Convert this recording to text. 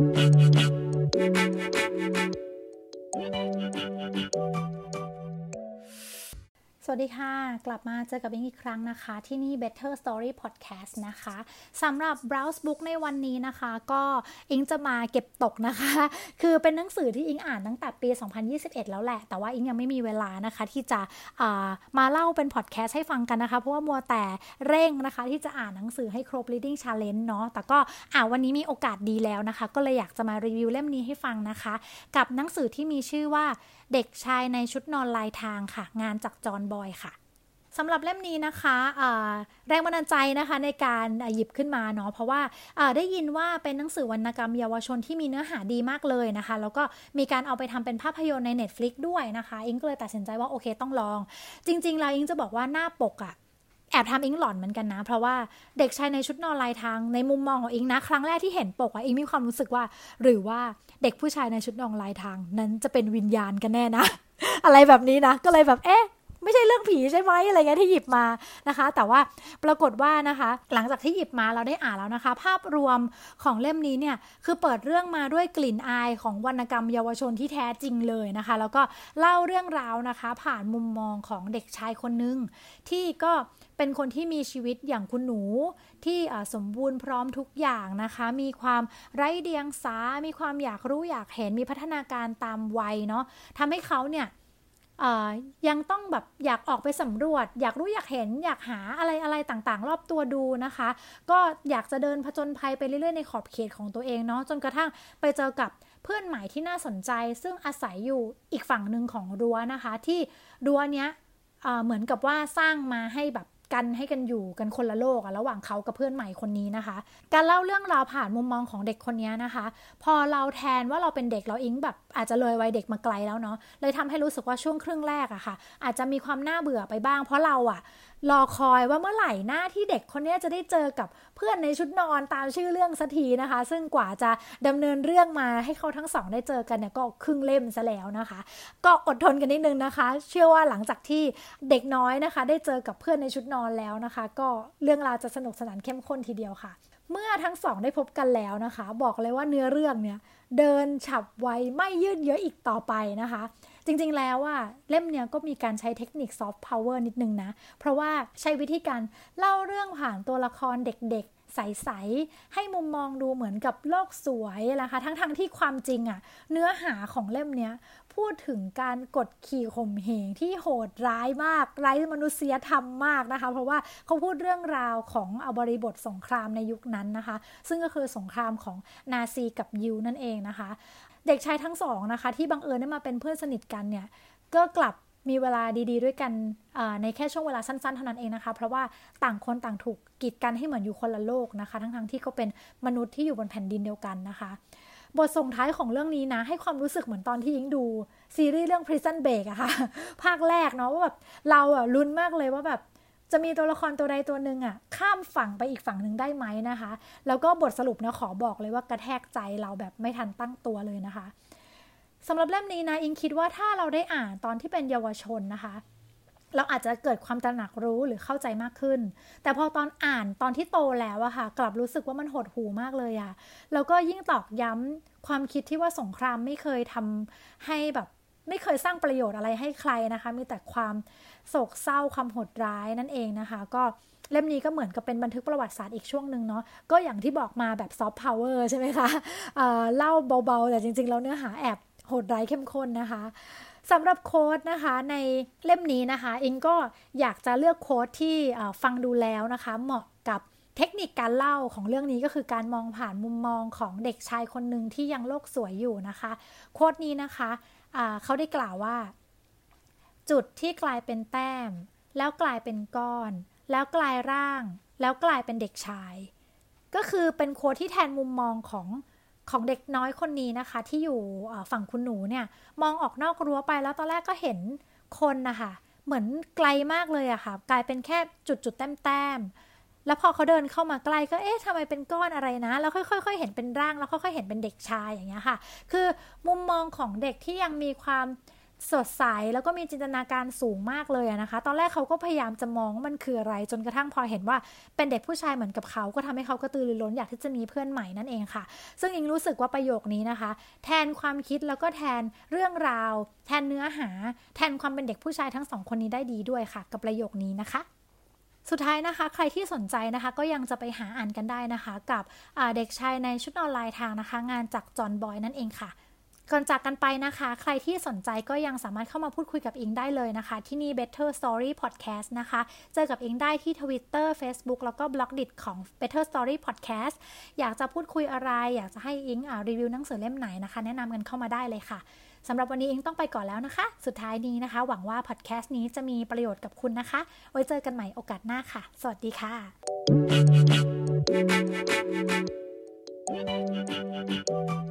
Thank you. วัสดีค่ะ กลับมาเจอกับอิงอีกครั้งนะคะ ที่นี่ Better Story Podcast นะคะสำหรับ Browse Book ในวันนี้นะคะ ก็อิงจะมาเก็บตกนะคะ คือเป็นหนังสือที่อิงอ่านตั้งแต่ปี 2021 แล้วแหละ แต่ว่าอิงยังไม่มีเวลานะคะ ที่จะมาเล่าเป็นพอดแคสต์ให้ฟังกันนะคะ เพราะว่ามัวแต่เร่งนะคะ ที่จะอ่านหนังสือให้ครบ reading challenge เนาะแต่ก็อ่าวันนี้มีโอกาสดีแล้วนะคะ ก็เลยอยากจะมารีวิวเล่มนี้ให้ฟังนะคะ กับหนังสือที่มีชื่อว่าเด็กชายในชุดนอนลายทางค่ะ งานจากจอห์นบอยค่ะสำหรับเล่มนี้นะคะแรงบันดาลใจนะคะในการหยิบขึ้นมาเนาะเพราะว่าได้ยินว่าเป็นหนังสือวรรณกรรมเยาวชนที่มีเนื้อหาดีมากเลยนะคะ แล้วก็มีการเอาไปทำเป็นภาพยนตร์ใน Netflix ด้วยนะคะ อิงก็เลยตัดสินใจว่าโอเคต้องลอง จริง ๆ แล้วอิงจะบอกว่าหน้าปกอะแอบทำอิงหลอนเหมือนกันนะ เพราะว่าเด็กชายในชุดนอนลายทางในมุมมองของอิงนะ ครั้งแรกที่เห็นปกอะอิงมีความรู้สึกว่า หรือว่าเด็กผู้ชายในชุดนอนลายทาง นั้นจะเป็นวิญญาณกันแน่นะ อะไรแบบนี้นะก็เลยแบบเอ๊ะ ไม่ใช่เรื่องผีใช่ไหมอะไรเงี้ยที่หยิบมานะคะ แต่ว่าปรากฏว่านะคะ หลังจากที่หยิบมาเราได้อ่านแล้วนะคะ ภาพรวมของเล่มนี้เนี่ยคือเปิดเรื่องมาด้วยกลิ่นอายของวรรณกรรมเยาวชนที่แท้จริงเลยนะคะ แล้วก็เล่าเรื่องราวนะคะ ผ่านมุมมองของเด็กชายคนนึงที่ก็เป็นคนที่มีชีวิตอย่างคุณหนูที่สมบูรณ์พร้อมทุกอย่างนะคะ มีความไร้เดียงสา มีความอยากรู้อยากเห็นมีพัฒนาการตามวัยเนาะทำให้เขาเนี่ย ยังต้องแบบอยากออกไปสำรวจ อยากรู้อยากเห็นอยากหาอะไรอะไรต่างๆ รอบตัวดูนะคะ ก็อยากจะเดินผจญภัยไปเรื่อยๆ ในขอบเขตของตัวเองเนาะจนกระทั่งไปเจอกับเพื่อนใหม่ที่น่าสนใจ ซึ่งอาศัยอยู่อีกฝั่งหนึ่งของรั้วนะคะ ที่รั้วเนี้ยเหมือนกับว่าสร้างมาให้แบบ กันให้กันอยู่กันคนละโลกอะระหว่างเขากับเพื่อนใหม่คนนี้นะคะ การเล่าเรื่องราวผ่านมุมมองของเด็กคนนี้นะคะ พอเราแทนว่าเราเป็นเด็กเราอิงแบบอาจจะเลยวัยเด็กมาไกลแล้วเนาะเลยทำให้รู้สึกว่าช่วงครึ่งแรกอะค่ะ อาจจะมีความน่าเบื่อไปบ้าง เพราะเราอะ รอคอยว่าเมื่อไหร่หน้าที่เด็กคนนี้จะได้เจอกับเพื่อนในชุดนอนตามชื่อเรื่องสักทีนะคะ ซึ่งกว่าจะดำเนินเรื่องมาให้เขาทั้งสองได้เจอกันเนี่ยก็ครึ่งเล่มซะแล้วนะคะ ก็อดทนกันนิดนึงนะคะ เชื่อว่าหลังจากที่เด็กน้อยนะคะ ได้เจอกับเพื่อนในชุดนอนแล้วนะคะ ก็เรื่องราวจะสนุกสนานเข้มข้นทีเดียวค่ะ เมื่อทั้งสองได้พบกันแล้วนะคะ บอกเลยว่าเนื้อเรื่องเนี่ยเดินฉับไวไม่ยืดเยื้ออีกต่อไปนะคะ จริงๆแล้วว่าเล่มเนี้ยก็มีการใช้เทคนิคซอฟต์พาวเวอร์นิดนึงนะ เพราะว่าใช้วิธีการเล่าเรื่องผ่านตัวละครเด็กๆใส ๆ ให้มุมมองดูเหมือนกับโลกสวยนะคะ ทั้งๆทที่ความจริงอะเนื้อหาของเล่มเนี้ย พูดถึงการกดขี่ข่มเหงที่โหดร้ายมาก ไร้มนุษยธรรมมากนะคะ เพราะว่าเขาพูดเรื่องราวของอบริบทสงครามในยุคนั้นนะคะ ซึ่งก็คือสงครามของนาซีกับยิวนั่นเองนะคะ เด็กชายทั้งสองนะคะ ที่บังเอิญได้มาเป็นเพื่อนสนิทกันเนี่ยก็กลับมีเวลาดี ๆ ด้วยกันในแค่ช่วงเวลาสั้นๆเท่านั้นเองนะคะ เพราะว่าต่างคนต่างถูกกีดกันให้เหมือนอยู่คนละโลกนะคะ ทั้งๆที่เขาเป็นมนุษย์ที่อยู่บนแผ่นดินเดียวกันนะคะ บทส่งท้ายของเรื่องนี้นะ ให้ความรู้สึกเหมือนตอนที่ยิงดูซีรีส์เรื่อง Prison Break อะคะ่ะ ภาคแรกเนาะว่าแบบเราอะลุ้นมากเลยว่าแบบ จะมีตัวละครตัวใดตัวหนึ่งอะข้ามฝั่งไปอีกฝั่งหนึ่งได้ไหมนะคะ แล้วก็บทสรุปเนี่ยขอบอกเลยว่ากระแทกใจเราแบบไม่ทันตั้งตัวเลยนะคะสำหรับเล่มนี้นะอิงคิดว่าถ้าเราได้อ่านตอนที่เป็นเยาวชนนะคะ เราอาจจะเกิดความตระหนักรู้หรือเข้าใจมากขึ้น แต่พอตอนอ่านตอนที่โตแล้วอะค่ะ กลับรู้สึกว่ามันหดหูมากเลยอะแล้วก็ยิ่งตอกย้ำความคิดที่ว่าสงครามไม่เคยทำให้แบบ ไม่เคยสร้างประโยชน์อะไรให้ใครนะคะ มีแต่ความโศกเศร้าความโหดร้ายนั่นเองนะคะ ก็เล่มนี้ก็เหมือนกับเป็นบันทึกประวัติศาสตร์อีกช่วงหนึ่งเนาะก็อย่างที่บอกมาแบบซอฟต์พาวเวอร์ใช่ไหมคะเเล่าเบาๆ แต่จริงๆ แล้วเนื้อหาแอบโหดร้ายเข้มข้นนะคะสำหรับโค้ดนะคะในเล่มนี้นะคะอิงก็อยากจะเลือกโค้ดที่ฟังดูแล้วนะคะ เหมาะกับเทคนิคการเล่าของเรื่องนี้ก็คือการมองผ่านมุมมองของเด็กชายคนหนึ่งที่ยังโลกสวยอยู่นะคะ โค้ดนี้นะคะ เขาได้กล่าวว่า จุดที่กลายเป็นแต้ม แล้วกลายเป็นก้อน แล้วกลายร่าง แล้วกลายเป็นเด็กชาย ก็คือเป็นโค้ดที่แทนมุมมองของของเด็กน้อยคนนี้นะคะ ที่อยู่ฝั่งคุณหนูเนี่ย มองออกนอกรั้วไปแล้วตอนแรกก็เห็นคนนะคะเหมือนไกลมากเลยอะค่ะ กลายเป็นแค่จุดจุดแต้มแต้ม แล้วพอเขาเดินเข้ามาใกล้ก็เอ๊ะทำไมเป็นก้อนอะไรนะ แล้วค่อยๆเห็นเป็นร่าง แล้วค่อยๆเห็นเป็นเด็กชายอย่างเงี้ยค่ะ คือมุมมองของเด็กที่ยังมีความสดใสแล้วก็มีจินตนาการสูงมากเลยนะคะ ตอนแรกเขาก็พยายามจะมองมันคืออะไร จนกระทั่งพอเห็นว่าเป็นเด็กผู้ชายเหมือนกับเขา ก็ทำให้เขากระตือรือร้นอยากที่จะมีเพื่อนใหม่นั่นเองค่ะ ซึ่งอิงรู้สึกว่าประโยคนี้นะคะ แทนความคิดแล้วก็แทนเรื่องราว แทนเนื้อหา แทนความเป็นเด็กผู้ชายทั้งสองคนนี้ได้ดีด้วยค่ะ กับประโยคนี้นะคะ สุดท้ายนะคะ ใครที่สนใจนะคะก็ยังจะไปหาอ่านกันได้นะคะ กับเด็กชายในชุดออนไลน์ทางนะคะ งานจากจอห์นบอยนั่นเองค่ะ ก่อนจากกันไปนะคะ ใครที่สนใจก็ยังสามารถเข้ามาพูดคุยกับอิงได้เลยนะคะ ที่นี่ Better Story Podcast นะคะ เจอกับอิงได้ที่ Twitter Facebook แล้วก็บล็อกดิของ Better Story Podcast อยากจะพูดคุยอะไร อยากจะให้อิงรีวิวหนังสือเล่มไหนนะคะ แนะนำกันเข้ามาได้เลยค่ะสำหรับวันนี้อิงต้องไปก่อนแล้วนะคะ สุดท้ายนี้นะคะ หวังว่าพอดแคสต์นี้จะมีประโยชน์กับคุณนะคะ ไว้เจอกันใหม่โอกาสหน้าค่ะ สวัสดีค่ะ Thank you.